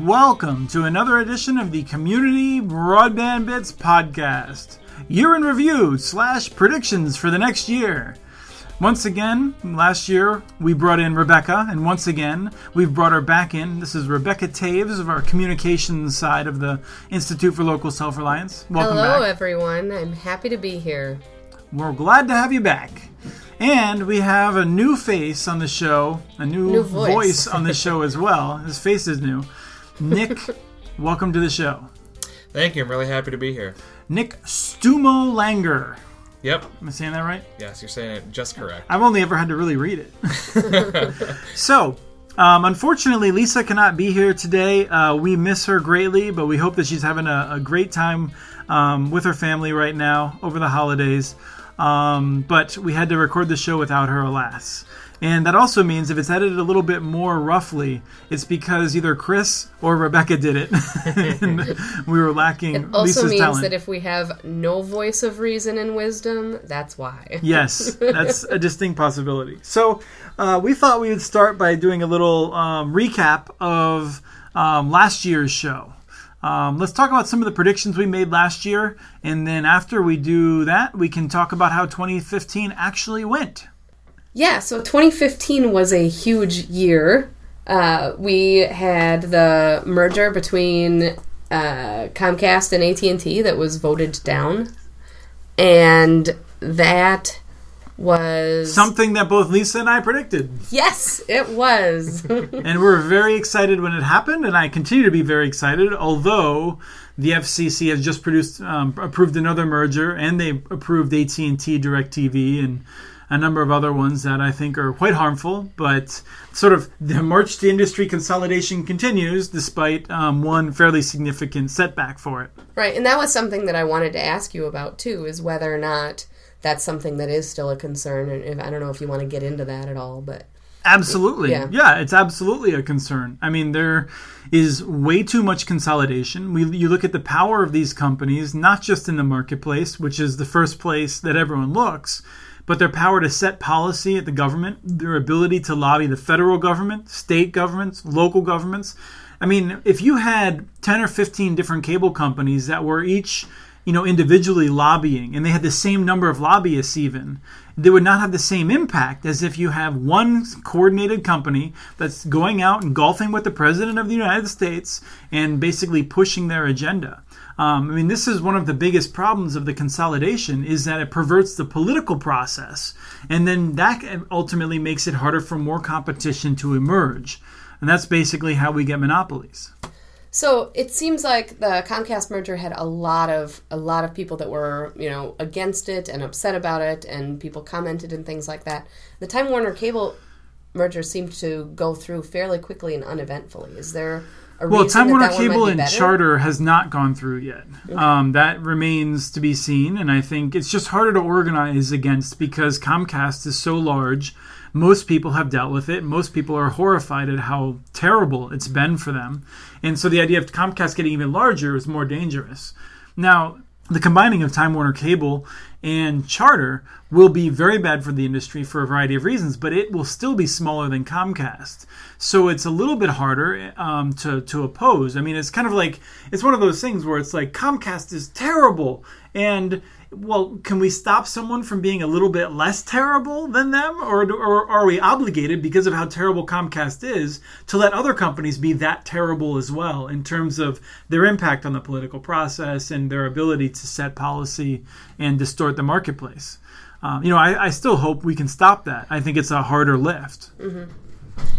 Welcome to another edition of the Community Broadband Bits podcast. Year in review slash predictions for the next year. Once again, last year we brought in Rebecca, and once again we've brought her back in. This is Rebecca Toews of our communications side of the Institute for Local Self Reliance. Welcome Hello, back. everyone. I'm happy to be here. We're glad to have you back. And we have a new face on the show, a new, New voice. voice on the show as well. His face is new. Nick, welcome to the show. Thank you. I'm really happy to be here. Nick Stumo Langer. Yep. Am I saying that right? Yes, you're saying it just correct. I've only ever had to really read it. so, um, unfortunately, Lisa cannot be here today. Uh, we miss her greatly, but we hope that she's having a, a great time um, with her family right now over the holidays. Um, but we had to record the show without her, alas. And that also means if it's edited a little bit more roughly, it's because either Chris or Rebecca did it. and we were lacking It also Lisa's means talent. that if we have no voice of reason and wisdom, that's why. Yes, that's a distinct possibility. So uh, we thought we would start by doing a little um, recap of um, last year's show. Um, let's talk about some of the predictions we made last year, and then after we do that, we can talk about how 2015 actually went. Yeah, so 2015 was a huge year. Uh, we had the merger between uh, Comcast and AT&T that was voted down, and that was Something that both Lisa and I predicted. yes, it was. and we were very excited when it happened, and I continue to be very excited. Although the FCC has just produced um, approved another merger, and they approved AT and T, Directv, and a number of other ones that I think are quite harmful. But sort of the march to industry consolidation continues, despite um, one fairly significant setback for it. Right, and that was something that I wanted to ask you about too, is whether or not that's something that is still a concern. And if, I don't know if you want to get into that at all, but Absolutely. Yeah. Yeah. it's absolutely a concern. I mean, there is way too much consolidation. We, you look at the power of these companies, not just in the marketplace, which is the first place that everyone looks, but their power to set policy at the government, their ability to lobby the federal government, state governments, local governments. I mean, if you had 10 or 15 different cable companies that were each you know, individually lobbying, and they had the same number of lobbyists even, they would not have the same impact as if you have one coordinated company that's going out and golfing with the president of the United States and basically pushing their agenda. Um, I mean, this is one of the biggest problems of the consolidation is that it perverts the political process, and then that ultimately makes it harder for more competition to emerge. And that's basically how we get monopolies. So it seems like the Comcast merger had a lot of a lot of people that were you know against it and upset about it, and people commented and things like that. The Time Warner Cable merger seemed to go through fairly quickly and uneventfully. Is there Well, Time Warner that Cable be and? Charter has not gone through yet. Um, that remains to be seen, and I think it's just harder to organize against because Comcast is so large. Most people have dealt with it. Most people are horrified at how terrible it's been for them, and so the idea of Comcast getting even larger is more dangerous. Now, the combining of Time Warner Cable and Charter will be very bad for the industry for a variety of reasons, but it will still be smaller than Comcast. So it's a little bit harder um, to, to oppose. I mean, it's kind of like, it's one of those things where it's like, Comcast is terrible. And, well, can we stop someone from being a little bit less terrible than them? Or, or are we obligated, because of how terrible Comcast is, to let other companies be that terrible as well in terms of their impact on the political process and their ability to set policy and distort the marketplace? Um, you know, I, I still hope we can stop that. I think it's a harder lift.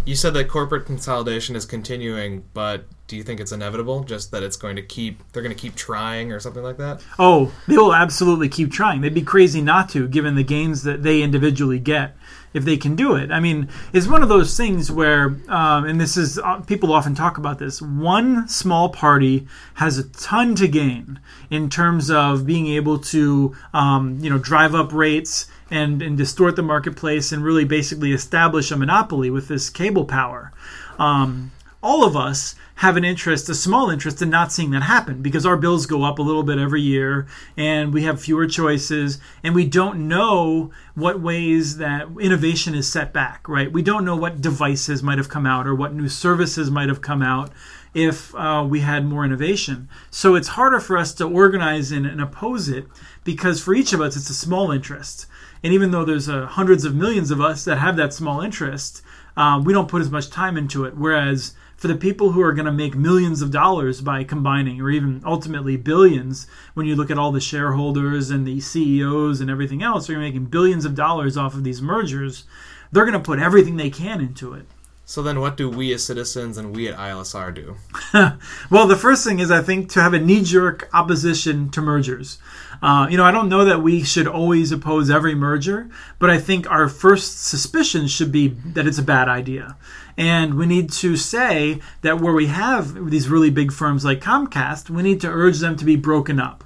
You said that corporate consolidation is continuing, but do you think it's inevitable? Just that it's going to keep, they're going to keep trying or something like that? Oh, they will absolutely keep trying. They'd be crazy not to, given the gains that they individually get if they can do it. I mean, it's one of those things where, um, and this is uh, people often talk about this. One small party has a ton to gain in terms of being able to, um, you know, drive up rates and, and distort the marketplace and really basically establish a monopoly with this cable power. Um, all of us have an interest, a small interest, in not seeing that happen because our bills go up a little bit every year and we have fewer choices and we don't know what ways that innovation is set back, right? We don't know what devices might have come out or what new services might have come out if uh, we had more innovation. So it's harder for us to organize and, and oppose it because for each of us, it's a small interest. And even though there's uh, hundreds of millions of us that have that small interest, um, we don't put as much time into it. Whereas for the people who are going to make millions of dollars by combining, or even ultimately billions, when you look at all the shareholders and the CEOs and everything else, they're making billions of dollars off of these mergers. They're going to put everything they can into it. So then, what do we as citizens and we at ILSR do? well, the first thing is I think to have a knee-jerk opposition to mergers. Uh, you know, I don't know that we should always oppose every merger, but I think our first suspicion should be that it's a bad idea. And we need to say that where we have these really big firms like Comcast, we need to urge them to be broken up.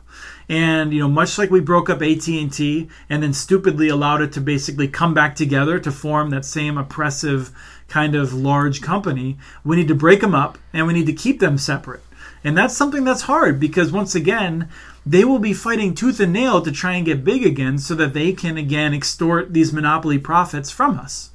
And you know, much like we broke up AT&T and then stupidly allowed it to basically come back together to form that same oppressive kind of large company, we need to break them up and we need to keep them separate. And that's something that's hard because once again, they will be fighting tooth and nail to try and get big again so that they can again extort these monopoly profits from us.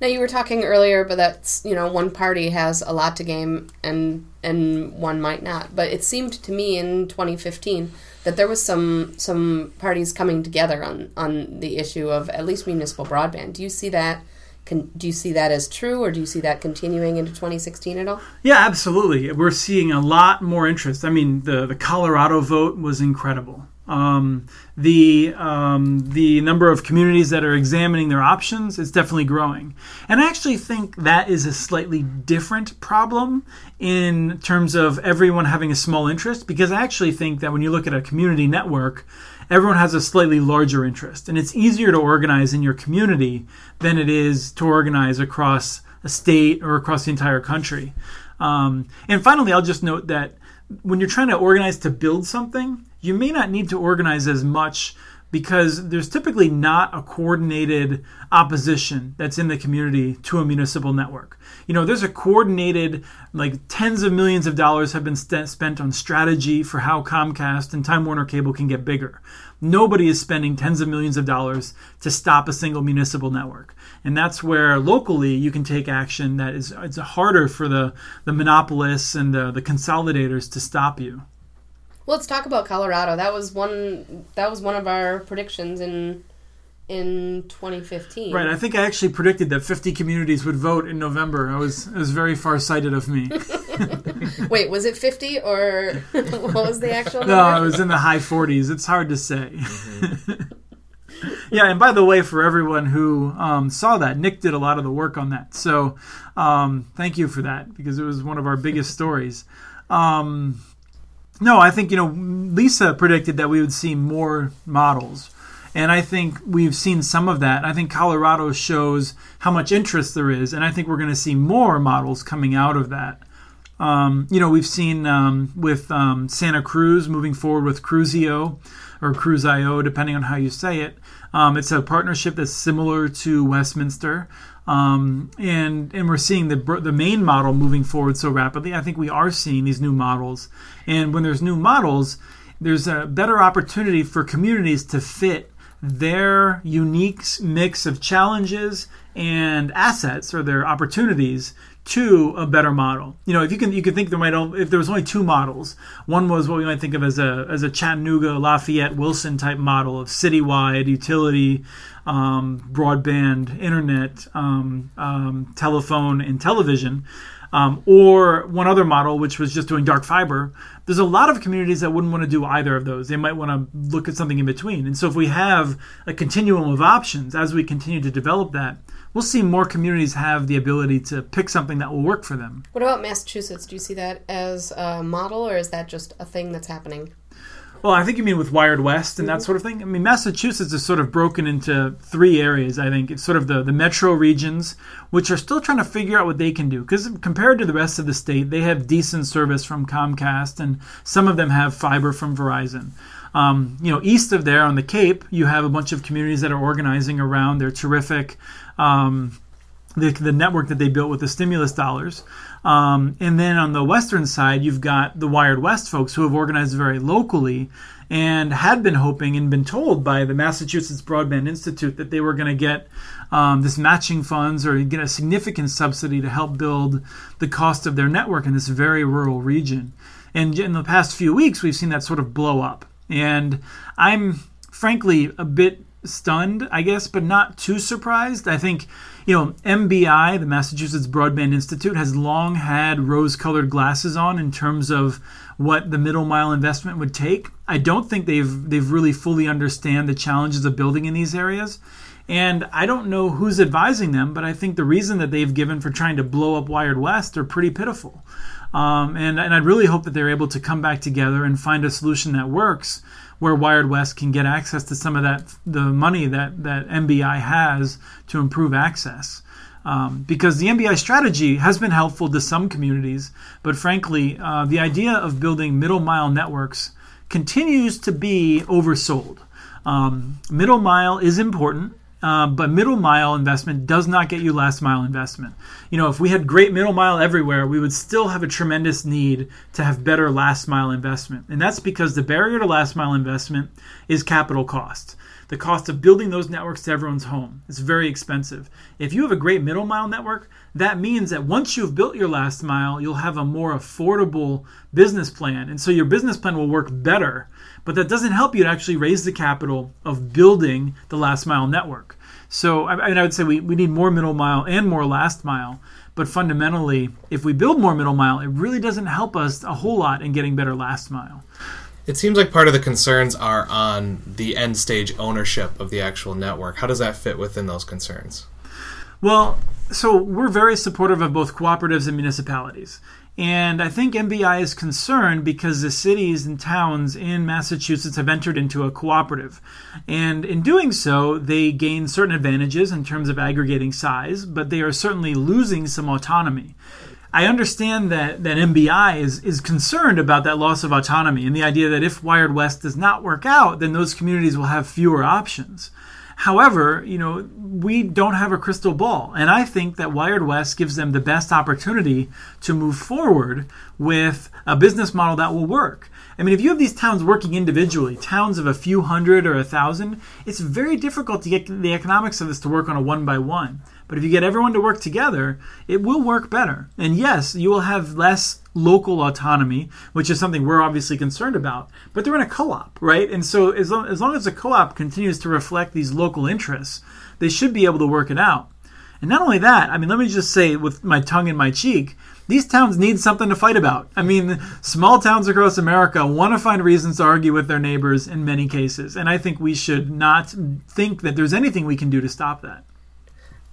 Now you were talking earlier, but that's you know one party has a lot to gain and and one might not. But it seemed to me in 2015 that there was some some parties coming together on on the issue of at least municipal broadband. Do you see that? Can, do you see that as true, or do you see that continuing into 2016 at all? Yeah, absolutely. We're seeing a lot more interest. I mean, the the Colorado vote was incredible. Um, the um, the number of communities that are examining their options is definitely growing, and I actually think that is a slightly different problem in terms of everyone having a small interest. Because I actually think that when you look at a community network, everyone has a slightly larger interest, and it's easier to organize in your community than it is to organize across a state or across the entire country. Um, and finally, I'll just note that when you're trying to organize to build something you may not need to organize as much because there's typically not a coordinated opposition that's in the community to a municipal network. You know, there's a coordinated, like tens of millions of dollars have been st- spent on strategy for how Comcast and Time Warner Cable can get bigger. Nobody is spending tens of millions of dollars to stop a single municipal network. And that's where locally you can take action that is it's harder for the, the monopolists and the, the consolidators to stop you. Well, let's talk about Colorado. That was one. That was one of our predictions in in 2015. Right. I think I actually predicted that 50 communities would vote in November. I was it was very far sighted of me. Wait, was it 50 or what was the actual number? No, it was in the high 40s. It's hard to say. Mm-hmm. yeah, and by the way, for everyone who um, saw that, Nick did a lot of the work on that. So um, thank you for that because it was one of our biggest stories. Um, no, I think you know Lisa predicted that we would see more models, and I think we've seen some of that. I think Colorado shows how much interest there is, and I think we're going to see more models coming out of that. Um, you know, we've seen um, with um, Santa Cruz moving forward with Cruzio or Cruz.io, depending on how you say it. Um, it's a partnership that's similar to Westminster. Um, and and we're seeing the the main model moving forward so rapidly. I think we are seeing these new models, and when there's new models, there's a better opportunity for communities to fit their unique mix of challenges and assets or their opportunities to a better model. You know, if you can, you could think there might if there was only two models. One was what we might think of as a as a Chattanooga, Lafayette, Wilson type model of citywide utility, um, broadband, internet, um, um, telephone, and television. Um, or one other model, which was just doing dark fiber. There's a lot of communities that wouldn't want to do either of those. They might want to look at something in between. And so, if we have a continuum of options as we continue to develop that, we'll see more communities have the ability to pick something that will work for them. What about Massachusetts? Do you see that as a model, or is that just a thing that's happening? Well, I think you mean with Wired West and that mm-hmm. sort of thing. I mean, Massachusetts is sort of broken into three areas. I think it's sort of the, the metro regions, which are still trying to figure out what they can do. Because compared to the rest of the state, they have decent service from Comcast, and some of them have fiber from Verizon. Um, you know, east of there on the Cape, you have a bunch of communities that are organizing around. They're terrific. Um, the, the network that they built with the stimulus dollars. Um, and then on the western side, you've got the Wired West folks who have organized very locally and had been hoping and been told by the Massachusetts Broadband Institute that they were going to get um, this matching funds or get a significant subsidy to help build the cost of their network in this very rural region. And in the past few weeks, we've seen that sort of blow up. And I'm frankly a bit stunned, I guess, but not too surprised. I think, you know, MBI, the Massachusetts Broadband Institute, has long had rose colored glasses on in terms of what the middle mile investment would take. I don't think they've they've really fully understand the challenges of building in these areas. And I don't know who's advising them, but I think the reason that they've given for trying to blow up Wired West are pretty pitiful. Um, and, and I really hope that they're able to come back together and find a solution that works where Wired West can get access to some of that the money that, that MBI has to improve access. Um, because the MBI strategy has been helpful to some communities, but frankly, uh, the idea of building middle mile networks continues to be oversold. Um, middle mile is important. Uh, but middle mile investment does not get you last mile investment. You know, if we had great middle mile everywhere, we would still have a tremendous need to have better last mile investment. And that's because the barrier to last mile investment is capital cost the cost of building those networks to everyone's home. is very expensive. If you have a great middle mile network, that means that once you've built your last mile, you'll have a more affordable business plan. And so your business plan will work better. But that doesn't help you to actually raise the capital of building the last mile network. So I, I would say we, we need more middle mile and more last mile. But fundamentally, if we build more middle mile, it really doesn't help us a whole lot in getting better last mile. It seems like part of the concerns are on the end stage ownership of the actual network. How does that fit within those concerns? Well, so we're very supportive of both cooperatives and municipalities. And I think MBI is concerned because the cities and towns in Massachusetts have entered into a cooperative. And in doing so, they gain certain advantages in terms of aggregating size, but they are certainly losing some autonomy. I understand that, that MBI is, is concerned about that loss of autonomy and the idea that if Wired West does not work out, then those communities will have fewer options. However, you know, we don't have a crystal ball, and I think that Wired West gives them the best opportunity to move forward with a business model that will work. I mean, if you have these towns working individually, towns of a few hundred or a thousand, it's very difficult to get the economics of this to work on a one by one. But if you get everyone to work together, it will work better. And yes, you will have less local autonomy, which is something we're obviously concerned about. But they're in a co op, right? And so as long, as long as the co op continues to reflect these local interests, they should be able to work it out. And not only that, I mean, let me just say with my tongue in my cheek, these towns need something to fight about. I mean, small towns across America want to find reasons to argue with their neighbors in many cases. And I think we should not think that there's anything we can do to stop that.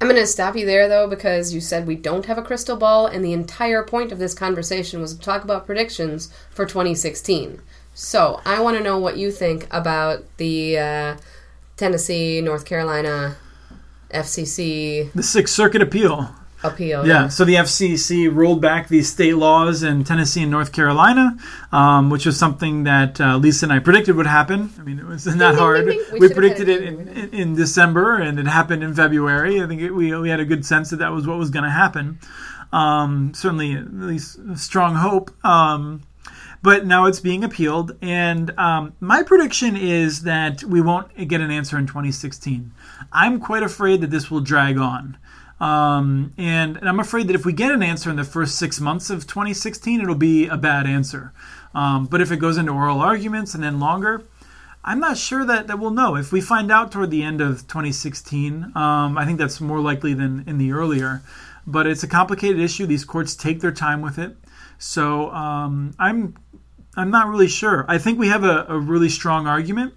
I'm going to stop you there, though, because you said we don't have a crystal ball, and the entire point of this conversation was to talk about predictions for 2016. So I want to know what you think about the uh, Tennessee, North Carolina, FCC. The Sixth Circuit appeal appeal. Yeah. So the FCC rolled back these state laws in Tennessee and North Carolina, um, which was something that uh, Lisa and I predicted would happen. I mean, it was not hard. we, we predicted it in, in, in, December, and it happened in February. I think it, we we had a good sense that that was what was going to happen. Um, certainly, at least strong hope. Um, but now it's being appealed, and um, my prediction is that we won't get an answer in 2016. I'm quite afraid that this will drag on. Um, and, and, I'm afraid that if we get an answer in the first six months of 2016, it'll be a bad answer. Um, but if it goes into oral arguments and then longer, I'm not sure that, that we'll know. If we find out toward the end of 2016, um, I think that's more likely than in the earlier. But it's a complicated issue. These courts take their time with it. So um, I'm I'm not really sure. I think we have a, a really strong argument.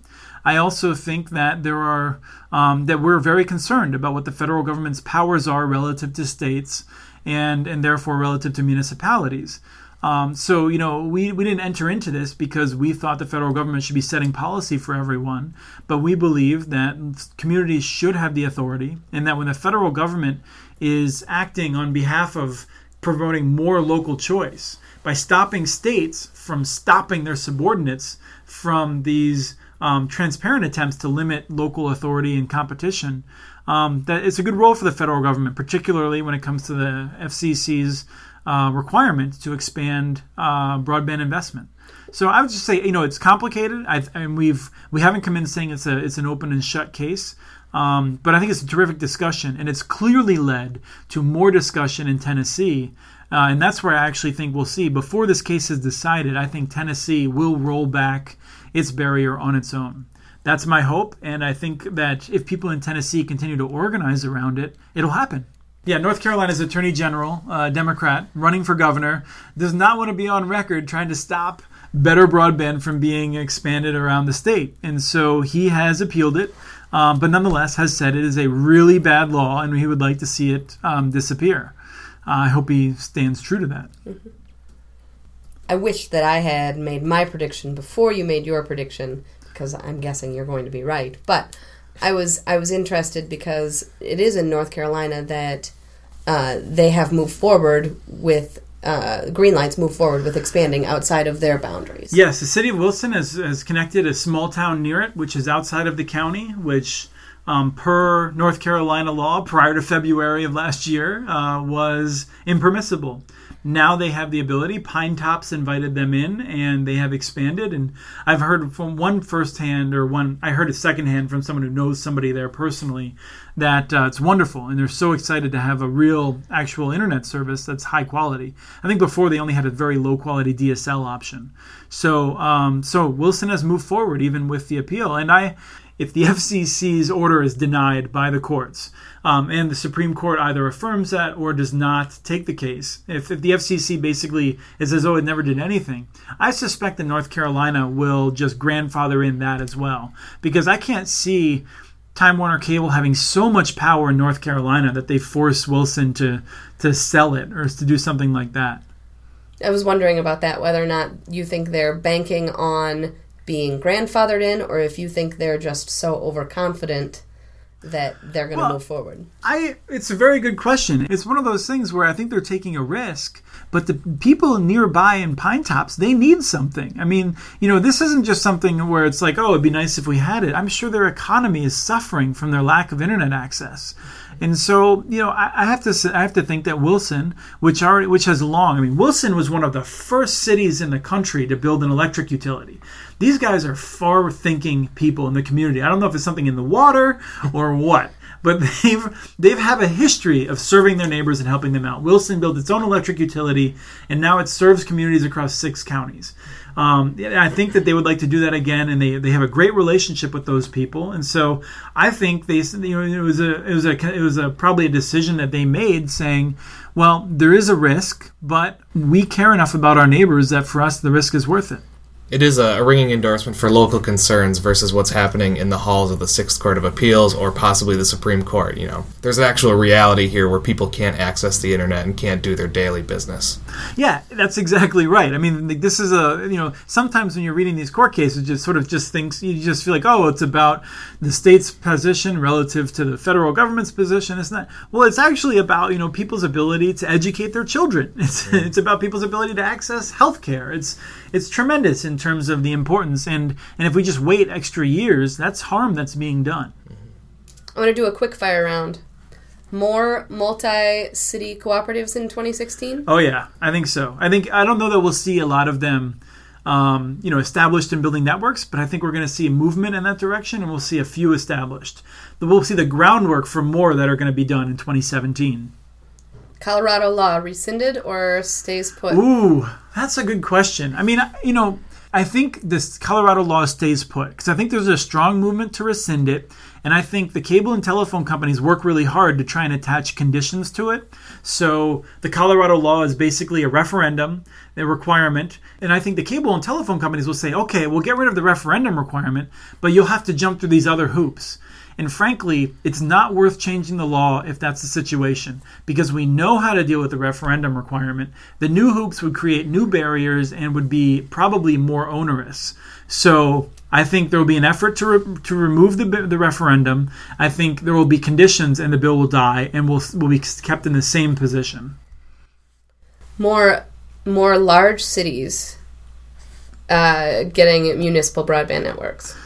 I also think that there are um, that we're very concerned about what the federal government's powers are relative to states and and therefore relative to municipalities. Um, so you know we, we didn't enter into this because we thought the federal government should be setting policy for everyone, but we believe that communities should have the authority, and that when the federal government is acting on behalf of promoting more local choice by stopping states from stopping their subordinates from these um, transparent attempts to limit local authority and competition, um, that it's a good role for the federal government, particularly when it comes to the FCC's uh, requirement to expand uh, broadband investment. So I would just say, you know, it's complicated. I, and we've we haven't come in saying it's a it's an open and shut case. Um, but I think it's a terrific discussion, and it's clearly led to more discussion in Tennessee. Uh, and that's where I actually think we'll see before this case is decided. I think Tennessee will roll back its barrier on its own. That's my hope, and I think that if people in Tennessee continue to organize around it, it'll happen. Yeah, North Carolina's Attorney General, uh, Democrat, running for governor, does not want to be on record trying to stop better broadband from being expanded around the state. And so he has appealed it um, but nonetheless has said it is a really bad law and he would like to see it um, disappear. Uh, I hope he stands true to that. I wish that I had made my prediction before you made your prediction because I'm guessing you're going to be right. But I was I was interested because it is in North Carolina that uh, they have moved forward with uh, Greenlights move forward with expanding outside of their boundaries. Yes, the city of Wilson has, has connected a small town near it, which is outside of the county, which, um, per North Carolina law, prior to February of last year, uh, was impermissible now they have the ability. Pinetops invited them in, and they have expanded. And I've heard from one firsthand, or one I heard a secondhand from someone who knows somebody there personally, that uh, it's wonderful, and they're so excited to have a real, actual internet service that's high quality. I think before they only had a very low quality DSL option. So, um, so Wilson has moved forward even with the appeal, and I if the FCC's order is denied by the courts, um, and the Supreme Court either affirms that or does not take the case, if, if the FCC basically is as though it never did anything, I suspect that North Carolina will just grandfather in that as well. Because I can't see Time Warner Cable having so much power in North Carolina that they force Wilson to, to sell it or to do something like that. I was wondering about that, whether or not you think they're banking on being grandfathered in, or if you think they're just so overconfident that they're going to well, move forward? I it's a very good question. It's one of those things where I think they're taking a risk, but the people nearby in Pinetops, they need something. I mean, you know, this isn't just something where it's like, oh, it'd be nice if we had it. I'm sure their economy is suffering from their lack of internet access. And so, you know, I, I, have to I have to think that Wilson, which already which has long, I mean, Wilson was one of the first cities in the country to build an electric utility. These guys are far thinking people in the community. I don't know if it's something in the water or what, but they've they've have a history of serving their neighbors and helping them out. Wilson built its own electric utility, and now it serves communities across six counties. Um, I think that they would like to do that again, and they, they have a great relationship with those people, and so I think they you know it was a it was a it was a probably a decision that they made saying, well, there is a risk, but we care enough about our neighbors that for us the risk is worth it it is a, a, ringing endorsement for local concerns versus what's happening in the halls of the Sixth Court of Appeals or possibly the Supreme Court. You know, there's an actual reality here where people can't access the internet and can't do their daily business. Yeah, that's exactly right. I mean, this is a you know sometimes when you're reading these court cases, you just sort of just thinks you just feel like oh, it's about the state's position relative to the federal government's position. It's not. Well, it's actually about you know people's ability to educate their children. It's mm. it's about people's ability to access health care. It's it's tremendous in terms of the importance. And and if we just wait extra years, that's harm that's being done. I want to do a quick fire round. More multi-city cooperatives in 2016. Oh yeah, I think so. I think I don't know that we'll see a lot of them. Um, you know, established and building networks, but I think we're going to see a movement in that direction, and we'll see a few established. We'll see the groundwork for more that are going to be done in 2017. Colorado law rescinded or stays put? Ooh, that's a good question. I mean, you know, I think this Colorado law stays put because I think there's a strong movement to rescind it. And I think the cable and telephone companies work really hard to try and attach conditions to it. So the Colorado law is basically a referendum, a requirement. And I think the cable and telephone companies will say, okay, we'll get rid of the referendum requirement, but you'll have to jump through these other hoops. And frankly, it's not worth changing the law if that's the situation, because we know how to deal with the referendum requirement. The new hoops would create new barriers and would be probably more onerous. So I think there will be an effort to, re- to remove the, the referendum. I think there will be conditions and the bill will die and will, will be kept in the same position. More, more large cities uh, getting municipal broadband networks.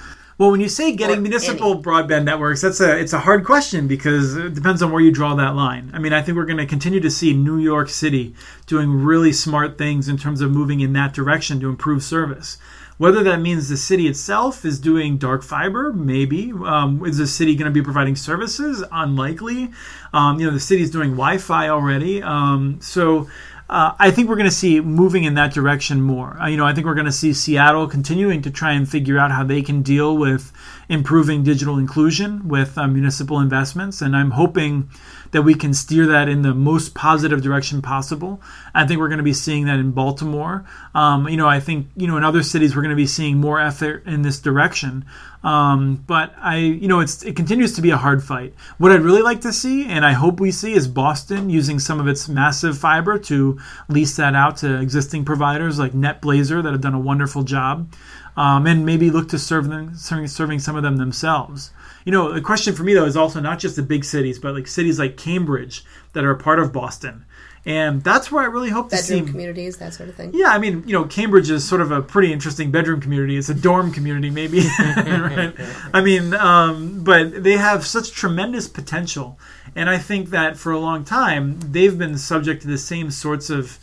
Well, when you say getting Or municipal broadband networks, that's a it's a hard question because it depends on where you draw that line. I mean, I think we're going to continue to see New York City doing really smart things in terms of moving in that direction to improve service. Whether that means the city itself is doing dark fiber, maybe. Um, is the city going to be providing services? Unlikely. Um, you know, the city's doing Wi-Fi already. Um, so uh, I think we're going to see moving in that direction more. Uh, you know, I think we're going to see Seattle continuing to try and figure out how they can deal with improving digital inclusion with uh, municipal investments, and I'm hoping that we can steer that in the most positive direction possible. I think we're going to be seeing that in Baltimore. Um, you know, I think you know in other cities we're going to be seeing more effort in this direction. Um, but I, you know, it's it continues to be a hard fight. What I'd really like to see, and I hope we see, is Boston using some of its massive fiber to lease that out to existing providers like NetBlazr that have done a wonderful job, um, and maybe look to serve them, serving, serving some of them themselves. You know, the question for me though is also not just the big cities, but like cities like Cambridge that are a part of Boston. And that's where I really hope to see Bedroom communities, that sort of thing. yeah, I mean, you know, Cambridge is sort of a pretty interesting bedroom community. It's a dorm community, maybe. right? I mean, um, but they have such tremendous potential, and I think that for a long time they've been subject to the same sorts of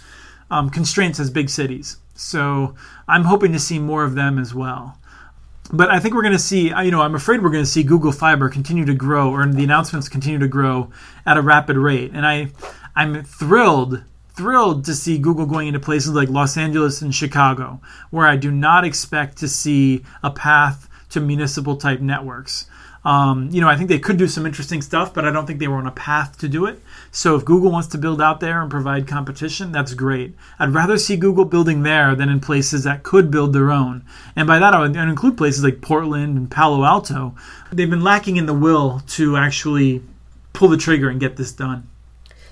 um, constraints as big cities. So I'm hoping to see more of them as well. But I think we're going to see, you know, I'm afraid we're going to see Google Fiber continue to grow, or the announcements continue to grow at a rapid rate. And I, I'm thrilled, thrilled to see Google going into places like Los Angeles and Chicago, where I do not expect to see a path to municipal type networks. Um, you know, I think they could do some interesting stuff, but I don't think they were on a path to do it. So if Google wants to build out there and provide competition, that's great. I'd rather see Google building there than in places that could build their own. And by that, I would include places like Portland and Palo Alto. They've been lacking in the will to actually pull the trigger and get this done.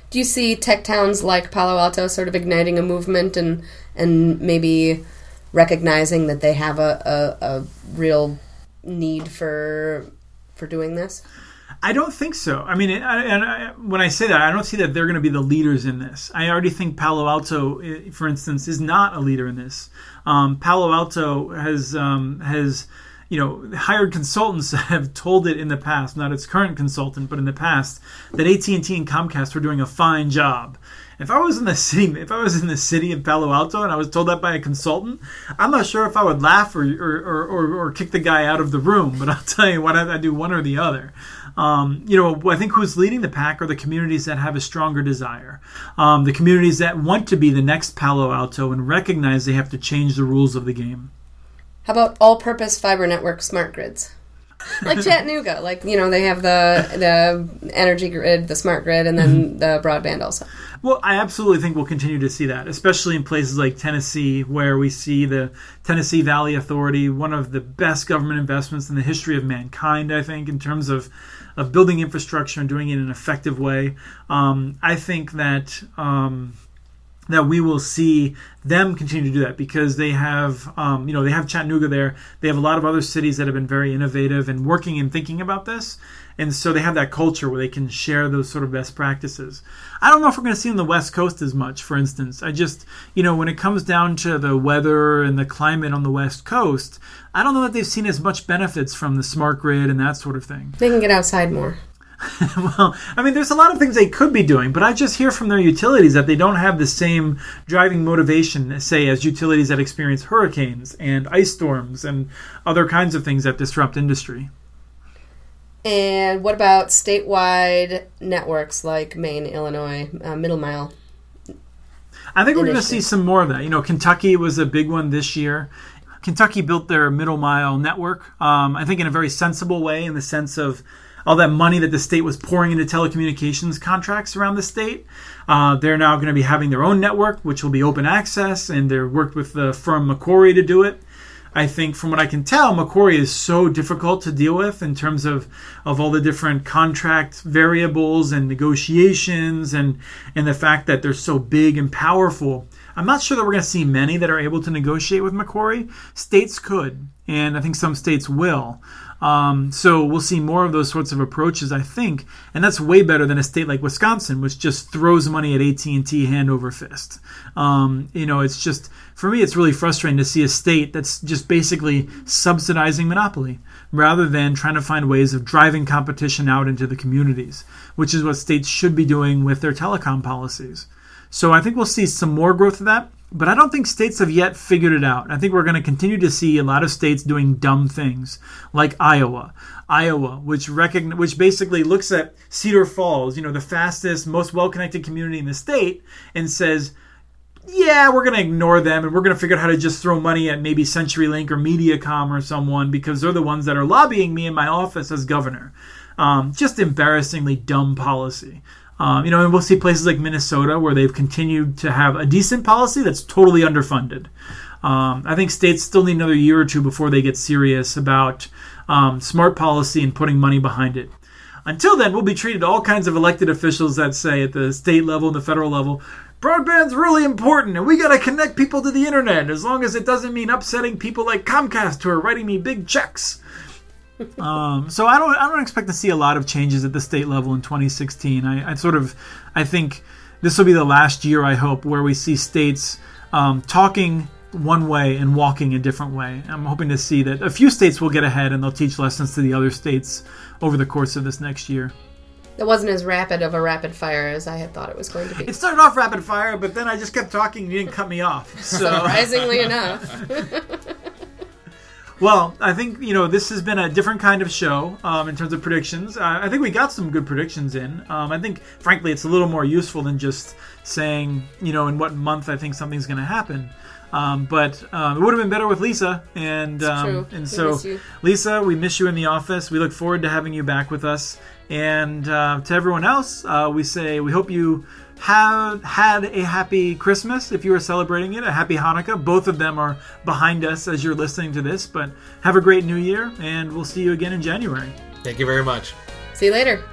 Do you see tech towns like Palo Alto sort of igniting a movement and and maybe recognizing that they have a, a, a real need for for doing this? I don't think so. I mean, I, and I, when I say that, I don't see that they're going to be the leaders in this. I already think Palo Alto, eh, for instance, is not a leader in this. Um, Palo Alto has um, has you know hired consultants have told it in the past, not its current consultant, but in the past, that AT and T and Comcast were doing a fine job. If I was in the city, if I was in the city of Palo Alto and I was told that by a consultant, I'm not sure if I would laugh or or, or, or, or kick the guy out of the room. But I'll tell you what, I, I do one or the other. Um, you know, I think who's leading the pack are the communities that have a stronger desire, um, the communities that want to be the next Palo Alto and recognize they have to change the rules of the game. How about all-purpose fiber network smart grids? like Chattanooga, like you know they have the the energy grid, the smart grid, and then the broadband also. Well, I absolutely think we'll continue to see that, especially in places like Tennessee, where we see the Tennessee Valley Authority, one of the best government investments in the history of mankind, I think, in terms of, of building infrastructure and doing it in an effective way. Um, I think that. Um, that we will see them continue to do that because they have, um, you know, they have Chattanooga there. They have a lot of other cities that have been very innovative and working and thinking about this, and so they have that culture where they can share those sort of best practices. I don't know if we're going to see on the West Coast as much. For instance, I just, you know, when it comes down to the weather and the climate on the West Coast, I don't know that they've seen as much benefits from the smart grid and that sort of thing. They can get outside more. well, I mean, there's a lot of things they could be doing, but I just hear from their utilities that they don't have the same driving motivation, say, as utilities that experience hurricanes and ice storms and other kinds of things that disrupt industry. And what about statewide networks like Maine, Illinois, uh, Middle Mile? I think we're going to see some more of that. You know, Kentucky was a big one this year. Kentucky built their middle mile network, um, I think, in a very sensible way, in the sense of all that money that the state was pouring into telecommunications contracts around the state. Uh, they're now going to be having their own network, which will be open access, and they're worked with the firm Macquarie to do it. I think, from what I can tell, Macquarie is so difficult to deal with in terms of, of all the different contract variables and negotiations, and and the fact that they're so big and powerful. I'm not sure that we're going to see many that are able to negotiate with Macquarie. States could, and I think some states will. Um, so we'll see more of those sorts of approaches, I think, and that's way better than a state like Wisconsin, which just throws money at AT and T hand over fist. Um, you know, it's just for me, it's really frustrating to see a state that's just basically subsidizing monopoly rather than trying to find ways of driving competition out into the communities, which is what states should be doing with their telecom policies. So I think we'll see some more growth of that. But I don't think states have yet figured it out. I think we're going to continue to see a lot of states doing dumb things, like Iowa. Iowa, which recogn- which basically looks at Cedar Falls, you know, the fastest, most well-connected community in the state, and says, "Yeah, we're going to ignore them, and we're going to figure out how to just throw money at maybe CenturyLink or MediaCom or someone because they're the ones that are lobbying me in my office as governor." Um, just embarrassingly dumb policy. Um, you know, and we'll see places like Minnesota where they've continued to have a decent policy that's totally underfunded. Um, I think states still need another year or two before they get serious about um, smart policy and putting money behind it. Until then, we'll be treated all kinds of elected officials that say at the state level and the federal level, broadband's really important and we got to connect people to the internet as long as it doesn't mean upsetting people like Comcast who are writing me big checks um, so I don't I don't expect to see a lot of changes at the state level in 2016. I, I sort of I think this will be the last year I hope where we see states um, talking one way and walking a different way. I'm hoping to see that a few states will get ahead and they'll teach lessons to the other states over the course of this next year. It wasn't as rapid of a rapid fire as I had thought it was going to be. It started off rapid fire, but then I just kept talking and you didn't cut me off. So. Surprisingly enough. Well, I think you know this has been a different kind of show um, in terms of predictions. Uh, I think we got some good predictions in. Um, I think, frankly, it's a little more useful than just saying you know in what month I think something's going to happen. Um, but um, it would have been better with Lisa, and um, and so. Lisa, we miss you in the office. We look forward to having you back with us. And uh, to everyone else, uh, we say we hope you have had a happy Christmas if you are celebrating it, a happy Hanukkah. Both of them are behind us as you're listening to this. But have a great New Year, and we'll see you again in January. Thank you very much. See you later.